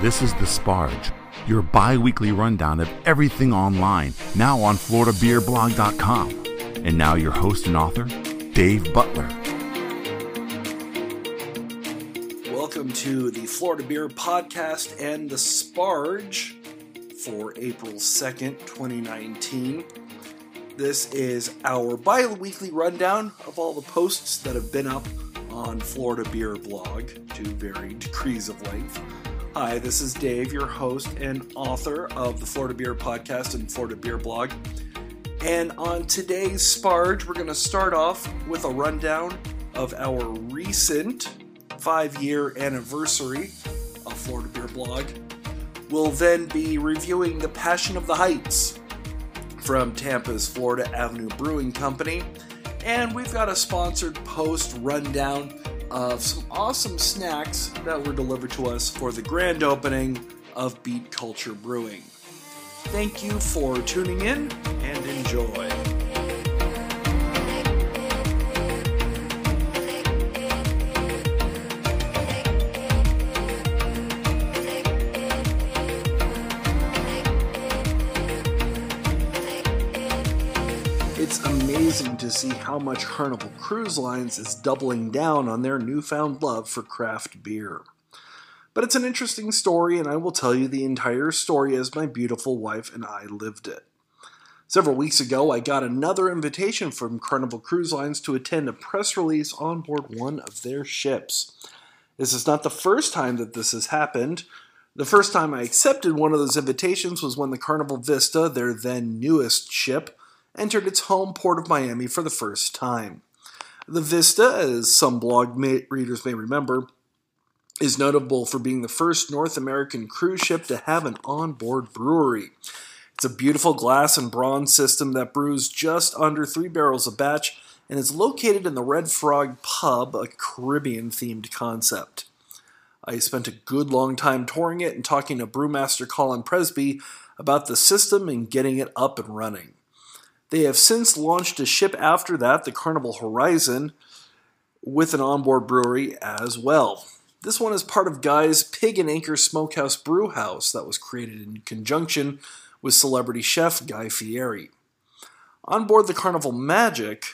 This is The Sparge, your bi weekly rundown of everything online, now on FloridaBeerBlog.com. And now, your host and author, Dave Butler. Welcome to the Florida Beer Podcast and The Sparge for April 2nd, 2019. This is our bi weekly rundown of all the posts that have been up on Florida Beer Blog to varying degrees of length. Hi, this is Dave, your host and author of the Florida Beer Podcast and Florida Beer Blog. And on today's Sparge, we're going to start off with a rundown of our recent five year anniversary of Florida Beer Blog. We'll then be reviewing The Passion of the Heights from Tampa's Florida Avenue Brewing Company. And we've got a sponsored post rundown of some awesome snacks that were delivered to us for the grand opening of Beat Culture Brewing. Thank you for tuning in and enjoy. It's amazing to see how much Carnival Cruise Lines is doubling down on their newfound love for craft beer. But it's an interesting story, and I will tell you the entire story as my beautiful wife and I lived it. Several weeks ago, I got another invitation from Carnival Cruise Lines to attend a press release on board one of their ships. This is not the first time that this has happened. The first time I accepted one of those invitations was when the Carnival Vista, their then newest ship, entered its home port of Miami for the first time. The Vista, as some blog ma- readers may remember, is notable for being the first North American cruise ship to have an onboard brewery. It's a beautiful glass and bronze system that brews just under three barrels a batch and is located in the Red Frog Pub, a Caribbean themed concept. I spent a good long time touring it and talking to brewmaster Colin Presby about the system and getting it up and running. They have since launched a ship after that, the Carnival Horizon, with an onboard brewery as well. This one is part of Guy's Pig and Anchor Smokehouse Brewhouse that was created in conjunction with celebrity chef Guy Fieri. On board the Carnival Magic,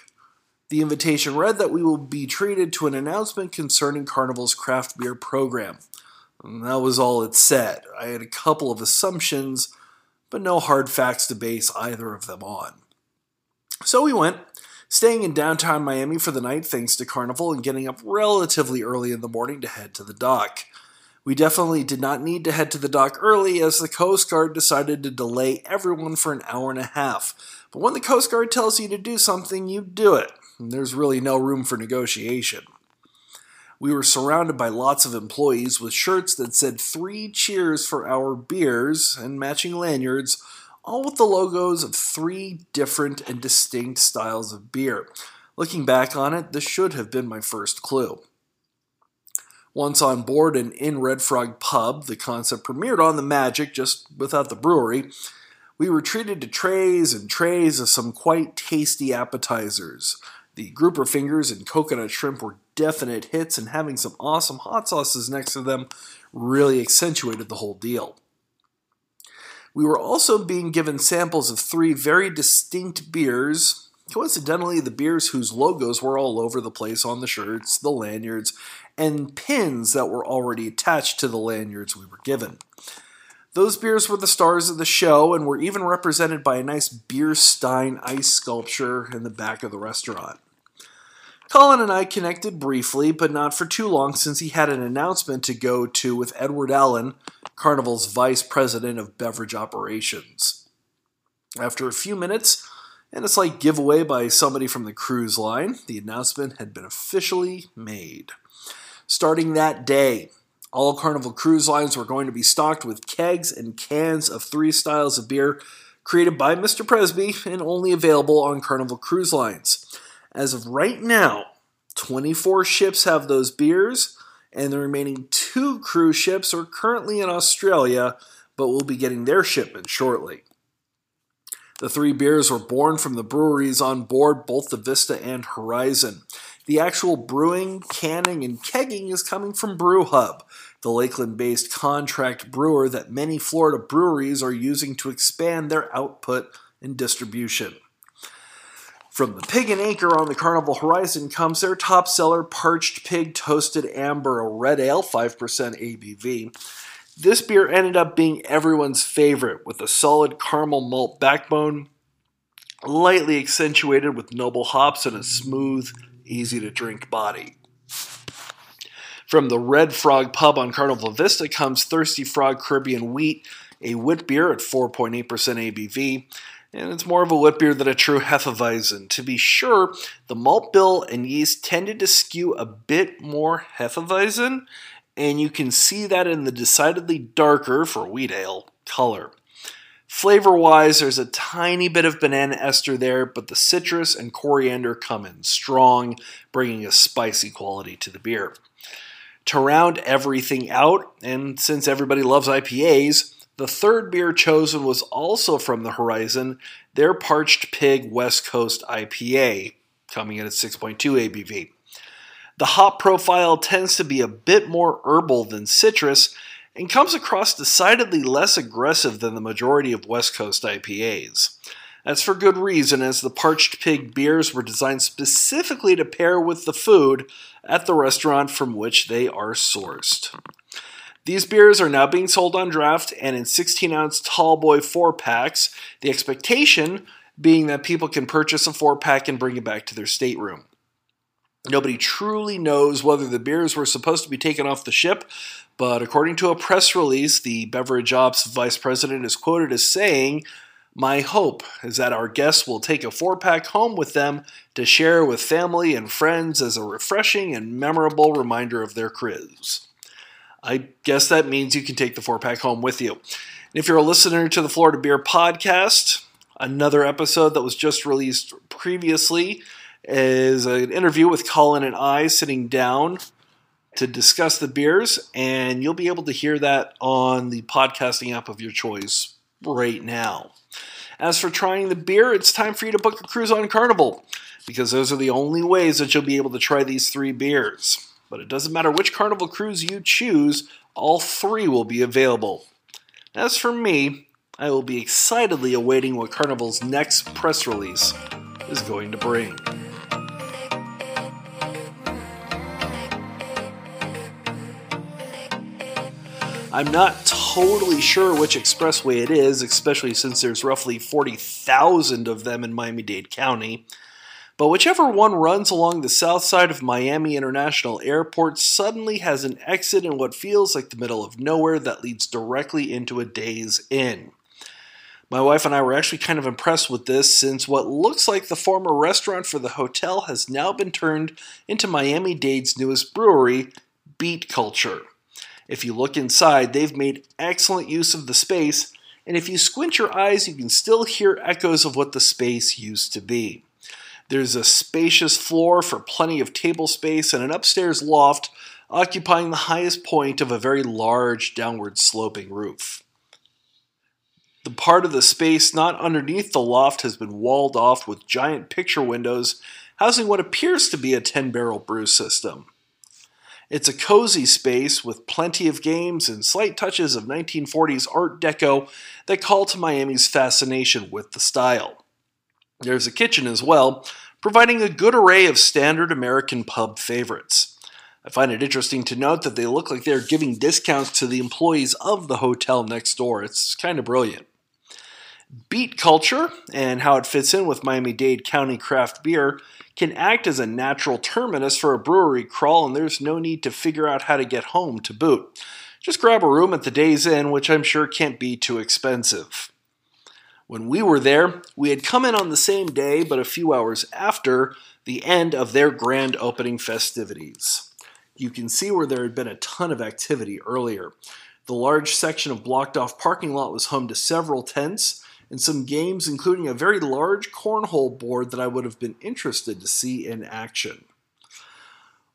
the invitation read that we will be treated to an announcement concerning Carnival's craft beer program. And that was all it said. I had a couple of assumptions, but no hard facts to base either of them on. So we went, staying in downtown Miami for the night thanks to Carnival and getting up relatively early in the morning to head to the dock. We definitely did not need to head to the dock early as the Coast Guard decided to delay everyone for an hour and a half. But when the Coast Guard tells you to do something, you do it. There's really no room for negotiation. We were surrounded by lots of employees with shirts that said three cheers for our beers and matching lanyards all with the logos of three different and distinct styles of beer. Looking back on it, this should have been my first clue. Once on board and in Red Frog Pub, the concept premiered on the Magic just without the brewery. We were treated to trays and trays of some quite tasty appetizers. The grouper fingers and coconut shrimp were definite hits, and having some awesome hot sauces next to them really accentuated the whole deal. We were also being given samples of three very distinct beers. Coincidentally, the beers whose logos were all over the place on the shirts, the lanyards, and pins that were already attached to the lanyards we were given. Those beers were the stars of the show and were even represented by a nice beer stein ice sculpture in the back of the restaurant. Colin and I connected briefly, but not for too long since he had an announcement to go to with Edward Allen, Carnival's vice president of beverage operations. After a few minutes, and a slight giveaway by somebody from the cruise line, the announcement had been officially made. Starting that day, all Carnival cruise lines were going to be stocked with kegs and cans of three styles of beer created by Mr. Presby and only available on Carnival cruise lines. As of right now, 24 ships have those beers, and the remaining two cruise ships are currently in Australia, but will be getting their shipment shortly. The three beers were born from the breweries on board both the Vista and Horizon. The actual brewing, canning, and kegging is coming from BrewHub, the Lakeland based contract brewer that many Florida breweries are using to expand their output and distribution. From the Pig and Anchor on the Carnival Horizon comes their top seller, Parched Pig Toasted Amber, a red ale, 5% ABV. This beer ended up being everyone's favorite with a solid caramel malt backbone, lightly accentuated with noble hops and a smooth, easy to drink body. From the Red Frog Pub on Carnival Vista comes Thirsty Frog Caribbean Wheat, a wit beer at 4.8% ABV and it's more of a wit beer than a true Hefeweizen. To be sure, the malt bill and yeast tended to skew a bit more Hefeweizen, and you can see that in the decidedly darker, for wheat ale, color. Flavor wise, there's a tiny bit of banana ester there, but the citrus and coriander come in strong, bringing a spicy quality to the beer. To round everything out, and since everybody loves IPAs, the third beer chosen was also from the Horizon, their Parched Pig West Coast IPA, coming in at 6.2 ABV. The hop profile tends to be a bit more herbal than citrus and comes across decidedly less aggressive than the majority of West Coast IPAs. That's for good reason, as the Parched Pig beers were designed specifically to pair with the food at the restaurant from which they are sourced. These beers are now being sold on draft and in 16 ounce tall boy four packs, the expectation being that people can purchase a four pack and bring it back to their stateroom. Nobody truly knows whether the beers were supposed to be taken off the ship, but according to a press release, the Beverage Ops vice president is quoted as saying, My hope is that our guests will take a four pack home with them to share with family and friends as a refreshing and memorable reminder of their cruise. I guess that means you can take the four pack home with you. And if you're a listener to the Florida Beer Podcast, another episode that was just released previously is an interview with Colin and I sitting down to discuss the beers, and you'll be able to hear that on the podcasting app of your choice right now. As for trying the beer, it's time for you to book a cruise on Carnival because those are the only ways that you'll be able to try these three beers. But it doesn't matter which Carnival cruise you choose, all three will be available. As for me, I will be excitedly awaiting what Carnival's next press release is going to bring. I'm not totally sure which expressway it is, especially since there's roughly 40,000 of them in Miami Dade County. But whichever one runs along the south side of Miami International Airport suddenly has an exit in what feels like the middle of nowhere that leads directly into a Days Inn. My wife and I were actually kind of impressed with this since what looks like the former restaurant for the hotel has now been turned into Miami Dade's newest brewery, Beat Culture. If you look inside, they've made excellent use of the space, and if you squint your eyes, you can still hear echoes of what the space used to be. There's a spacious floor for plenty of table space and an upstairs loft occupying the highest point of a very large downward sloping roof. The part of the space not underneath the loft has been walled off with giant picture windows housing what appears to be a 10 barrel brew system. It's a cozy space with plenty of games and slight touches of 1940s Art Deco that call to Miami's fascination with the style. There's a kitchen as well, providing a good array of standard American pub favorites. I find it interesting to note that they look like they're giving discounts to the employees of the hotel next door. It's kind of brilliant. Beat culture and how it fits in with Miami Dade County craft beer can act as a natural terminus for a brewery crawl, and there's no need to figure out how to get home to boot. Just grab a room at the Days Inn, which I'm sure can't be too expensive. When we were there, we had come in on the same day, but a few hours after the end of their grand opening festivities. You can see where there had been a ton of activity earlier. The large section of blocked off parking lot was home to several tents and some games, including a very large cornhole board that I would have been interested to see in action.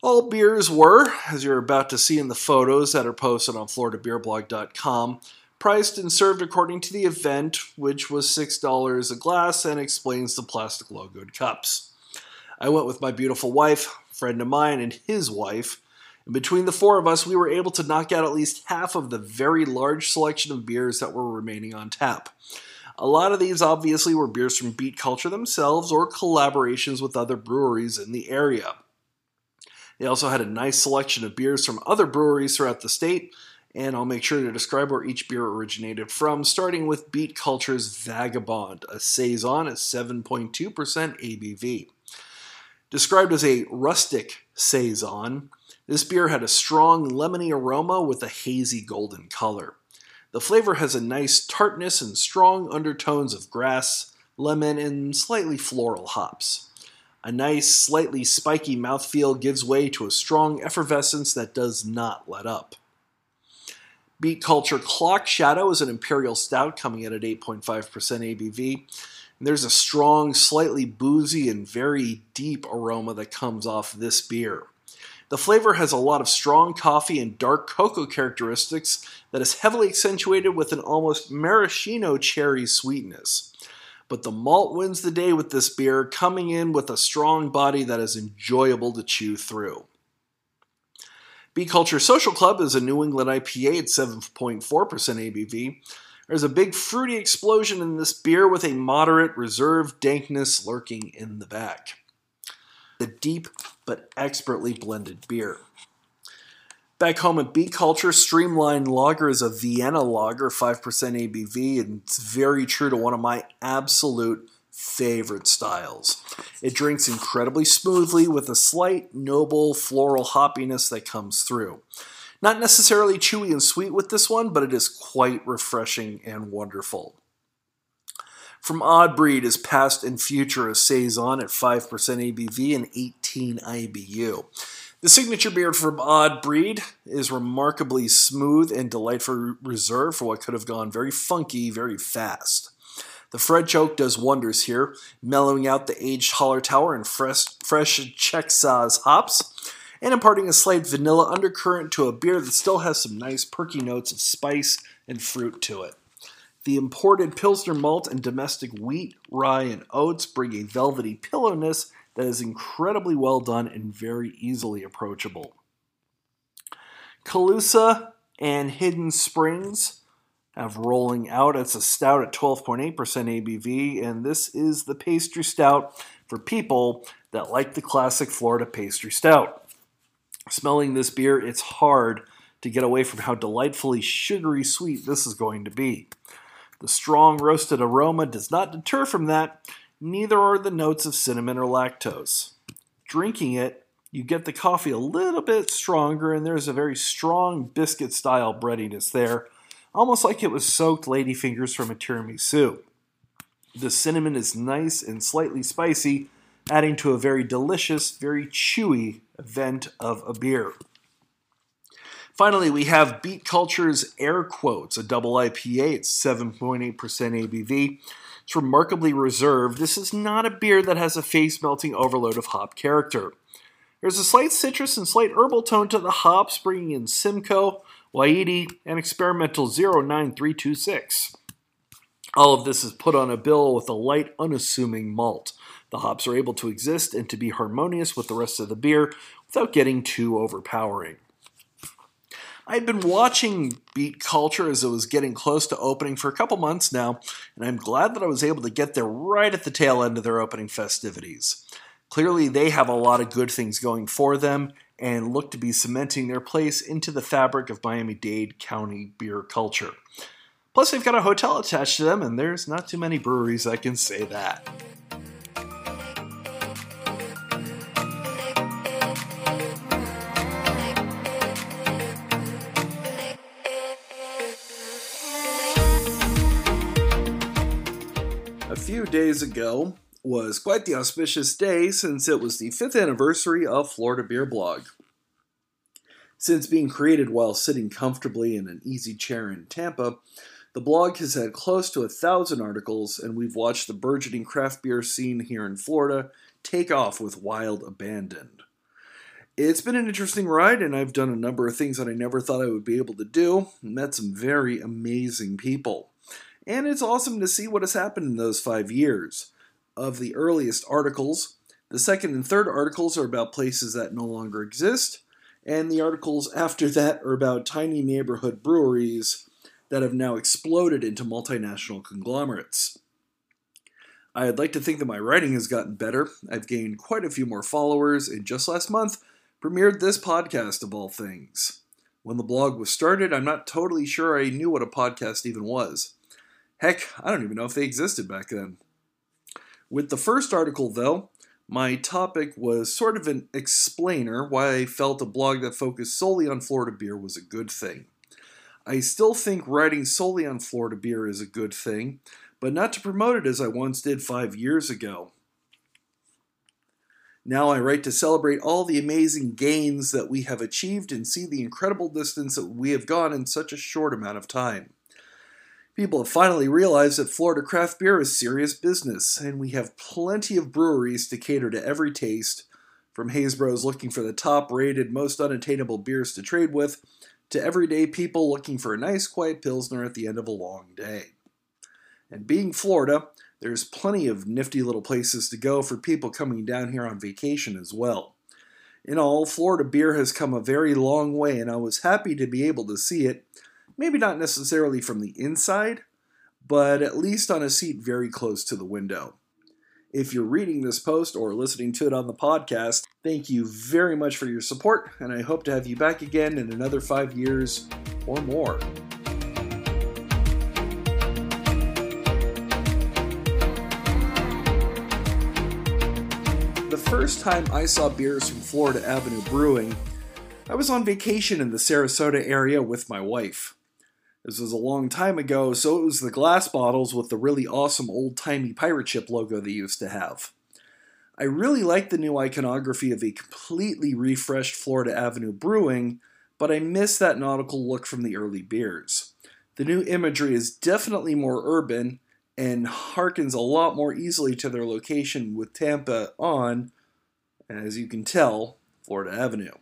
All beers were, as you're about to see in the photos that are posted on FloridaBeerBlog.com, priced and served according to the event, which was $6 a glass and explains the plastic logoed cups. I went with my beautiful wife, friend of mine, and his wife. And between the four of us, we were able to knock out at least half of the very large selection of beers that were remaining on tap. A lot of these obviously were beers from Beat Culture themselves or collaborations with other breweries in the area. They also had a nice selection of beers from other breweries throughout the state, and I'll make sure to describe where each beer originated from, starting with Beat Culture's Vagabond, a Saison at 7.2% ABV. Described as a rustic Saison, this beer had a strong lemony aroma with a hazy golden color. The flavor has a nice tartness and strong undertones of grass, lemon, and slightly floral hops. A nice, slightly spiky mouthfeel gives way to a strong effervescence that does not let up. Beat Culture Clock Shadow is an imperial stout coming in at 8.5% ABV. And there's a strong, slightly boozy, and very deep aroma that comes off this beer. The flavor has a lot of strong coffee and dark cocoa characteristics that is heavily accentuated with an almost maraschino cherry sweetness. But the malt wins the day with this beer, coming in with a strong body that is enjoyable to chew through. Beat Culture Social Club is a New England IPA at 7.4% ABV. There's a big fruity explosion in this beer with a moderate reserve dankness lurking in the back the deep but expertly blended beer. Back home at Beat Culture, Streamline Lager is a Vienna lager, 5% ABV, and it's very true to one of my absolute favorite styles. It drinks incredibly smoothly with a slight, noble, floral hoppiness that comes through. Not necessarily chewy and sweet with this one, but it is quite refreshing and wonderful. From Odd Breed is past and future a Saison at 5% ABV and 18 IBU. The signature beer from Odd Breed is remarkably smooth and delightful reserve for what could have gone very funky very fast. The French oak does wonders here, mellowing out the aged Hallertauer and fresh, fresh Saaz hops, and imparting a slight vanilla undercurrent to a beer that still has some nice perky notes of spice and fruit to it. The imported Pilsner malt and domestic wheat, rye, and oats bring a velvety pillowness that is incredibly well done and very easily approachable. Calusa and Hidden Springs have rolling out. It's a stout at 12.8% ABV, and this is the pastry stout for people that like the classic Florida pastry stout. Smelling this beer, it's hard to get away from how delightfully sugary sweet this is going to be. The strong roasted aroma does not deter from that, neither are the notes of cinnamon or lactose. Drinking it, you get the coffee a little bit stronger, and there's a very strong biscuit style breadiness there, almost like it was soaked ladyfingers from a tiramisu. The cinnamon is nice and slightly spicy, adding to a very delicious, very chewy vent of a beer. Finally, we have Beat Culture's Air Quotes, a double IPA. It's 7.8% ABV. It's remarkably reserved. This is not a beer that has a face melting overload of hop character. There's a slight citrus and slight herbal tone to the hops, bringing in Simcoe, Wai-Iti, and experimental 09326. All of this is put on a bill with a light, unassuming malt. The hops are able to exist and to be harmonious with the rest of the beer without getting too overpowering. I'd been watching Beat Culture as it was getting close to opening for a couple months now, and I'm glad that I was able to get there right at the tail end of their opening festivities. Clearly, they have a lot of good things going for them and look to be cementing their place into the fabric of Miami Dade County beer culture. Plus, they've got a hotel attached to them, and there's not too many breweries that can say that. A few days ago was quite the auspicious day since it was the fifth anniversary of Florida Beer Blog. Since being created while sitting comfortably in an easy chair in Tampa, the blog has had close to a thousand articles, and we've watched the burgeoning craft beer scene here in Florida take off with wild abandon. It's been an interesting ride, and I've done a number of things that I never thought I would be able to do. And met some very amazing people. And it's awesome to see what has happened in those five years. Of the earliest articles, The second and third articles are about places that no longer exist, and the articles after that are about tiny neighborhood breweries that have now exploded into multinational conglomerates. I'd like to think that my writing has gotten better. I've gained quite a few more followers, and just last month premiered this podcast of all things. When the blog was started, I'm not totally sure I knew what a podcast even was. Heck, I don't even know if they existed back then. With the first article, though, my topic was sort of an explainer why I felt a blog that focused solely on Florida beer was a good thing. I still think writing solely on Florida beer is a good thing, but not to promote it as I once did five years ago. Now I write to celebrate all the amazing gains that we have achieved and see the incredible distance that we have gone in such a short amount of time. People have finally realized that Florida craft beer is serious business, and we have plenty of breweries to cater to every taste, from Haze Bros looking for the top rated, most unattainable beers to trade with, to everyday people looking for a nice quiet Pilsner at the end of a long day. And being Florida, there's plenty of nifty little places to go for people coming down here on vacation as well. In all, Florida beer has come a very long way, and I was happy to be able to see it Maybe not necessarily from the inside, but at least on a seat very close to the window. If you're reading this post or listening to it on the podcast, thank you very much for your support, and I hope to have you back again in another five years or more. The first time I saw beers from Florida Avenue Brewing, I was on vacation in the Sarasota area with my wife. This was a long time ago, so it was the glass bottles with the really awesome old timey pirate ship logo they used to have. I really like the new iconography of a completely refreshed Florida Avenue brewing, but I miss that nautical look from the early beers. The new imagery is definitely more urban and harkens a lot more easily to their location with Tampa on, as you can tell, Florida Avenue.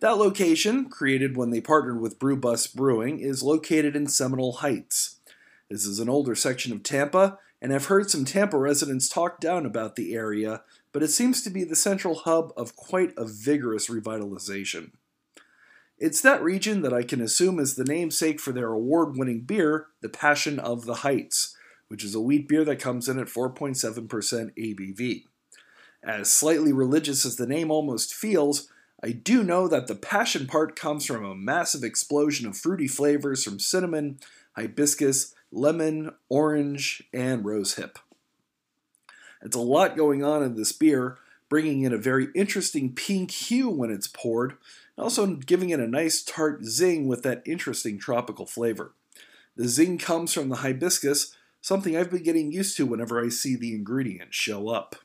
That location, created when they partnered with Brewbus Brewing, is located in Seminole Heights. This is an older section of Tampa, and I've heard some Tampa residents talk down about the area, but it seems to be the central hub of quite a vigorous revitalization. It's that region that I can assume is the namesake for their award winning beer, the Passion of the Heights, which is a wheat beer that comes in at 4.7% ABV. As slightly religious as the name almost feels, I do know that the passion part comes from a massive explosion of fruity flavors from cinnamon, hibiscus, lemon, orange, and rosehip. It's a lot going on in this beer, bringing in a very interesting pink hue when it's poured, and also giving it a nice tart zing with that interesting tropical flavor. The zing comes from the hibiscus, something I've been getting used to whenever I see the ingredients show up.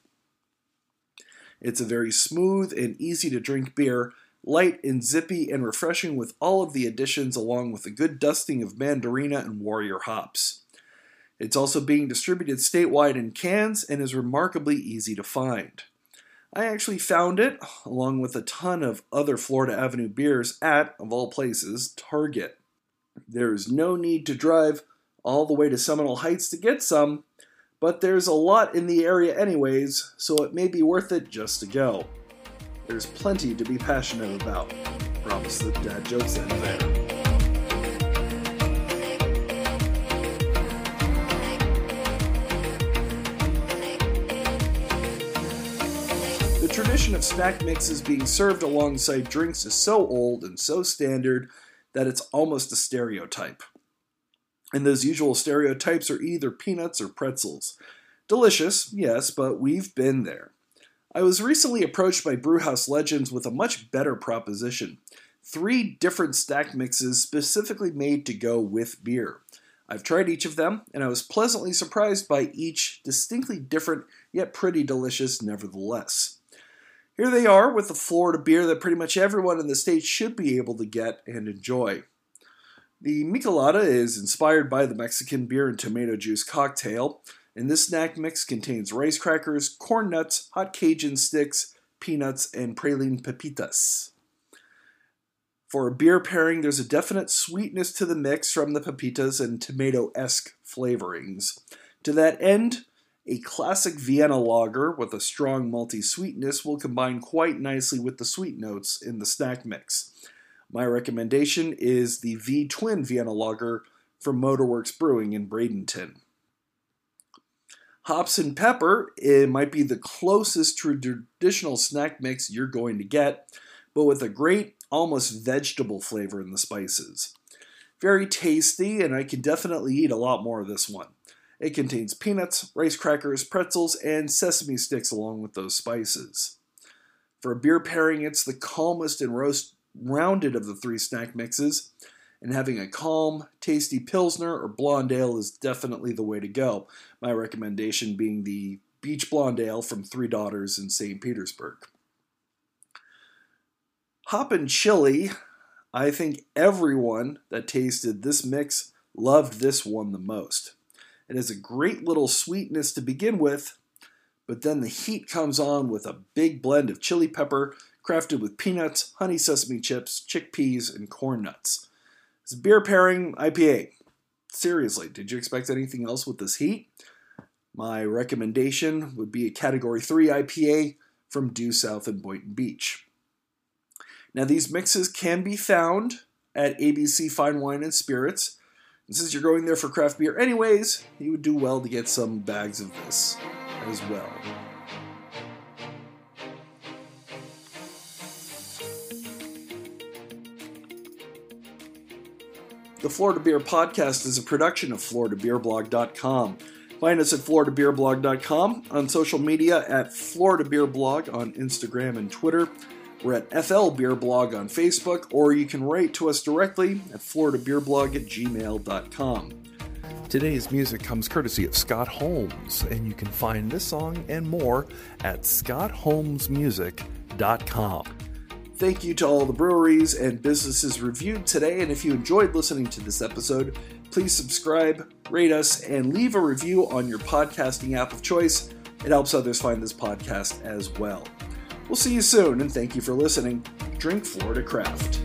It's a very smooth and easy to drink beer, light and zippy and refreshing with all of the additions along with a good dusting of Mandarina and Warrior hops. It's also being distributed statewide in cans and is remarkably easy to find. I actually found it, along with a ton of other Florida Avenue beers, at, of all places, Target. There is no need to drive all the way to Seminole Heights to get some, but there's a lot in the area anyways, so it may be worth it just to go. There's plenty to be passionate about. Promise the dad jokes end there. The tradition of snack mixes being served alongside drinks is so old and so standard that it's almost a stereotype and those usual stereotypes are either peanuts or pretzels. Delicious, yes, but we've been there. I was recently approached by Brewhouse Legends with a much better proposition three different stack mixes specifically made to go with beer. I've tried each of them, and I was pleasantly surprised by each distinctly different, yet pretty delicious nevertheless. Here they are with the Florida beer that pretty much everyone in the state should be able to get and enjoy. The Michelada is inspired by the Mexican beer and tomato juice cocktail, and this snack mix contains rice crackers, corn nuts, hot Cajun sticks, peanuts, and praline pepitas. For a beer pairing, there's a definite sweetness to the mix from the pepitas and tomato esque flavorings. To that end, A classic Vienna lager with a strong malty sweetness will combine quite nicely with the sweet notes in the snack mix. My recommendation is the V Twin Vienna lager from Motorworks Brewing in Bradenton. Hops and pepper, it might be the closest to traditional snack mix you're going to get, but with a great, almost vegetable flavor in the spices. Very tasty, and I can definitely eat a lot more of this one. It contains peanuts, rice crackers, pretzels, and sesame sticks along with those spices. For a beer pairing, it's the calmest and roast rounded of the three snack mixes, and having a calm, tasty Pilsner or Blonde Ale is definitely the way to go. My recommendation being the Beach Blonde Ale from Three Daughters in St. Petersburg. Hop and Chili, I think everyone that tasted this mix loved this one the most. It has a great little sweetness to begin with, but then the heat comes on with a big blend of chili pepper crafted with peanuts, honey sesame chips, chickpeas, and corn nuts. It's a beer pairing IPA. Seriously, did you expect anything else with this heat? My recommendation would be a Category 3 IPA from Due South in Boynton Beach. Now, these mixes can be found at ABC Fine Wine and Spirits. And since you're going there for craft beer anyways, you would do well to get some bags of this as well. The Florida Beer Podcast is a production of FloridaBeerBlog.com. Find us at FloridaBeerBlog.com, on social media at Florida Beer Blog on Instagram and Twitter. We're at FL Beer Blog on Facebook, or you can write to us directly at FloridaBeerBlog at gmail.com. Today's music comes courtesy of Scott Holmes, and you can find this song and more at scottholmesmusic.com. Thank you to all the breweries and businesses reviewed today. And if you enjoyed listening to this episode, please subscribe, rate us, and leave a review on your podcasting app of choice. It helps others find this podcast as well. We'll see you soon, and thank you for listening. Drink Florida Craft.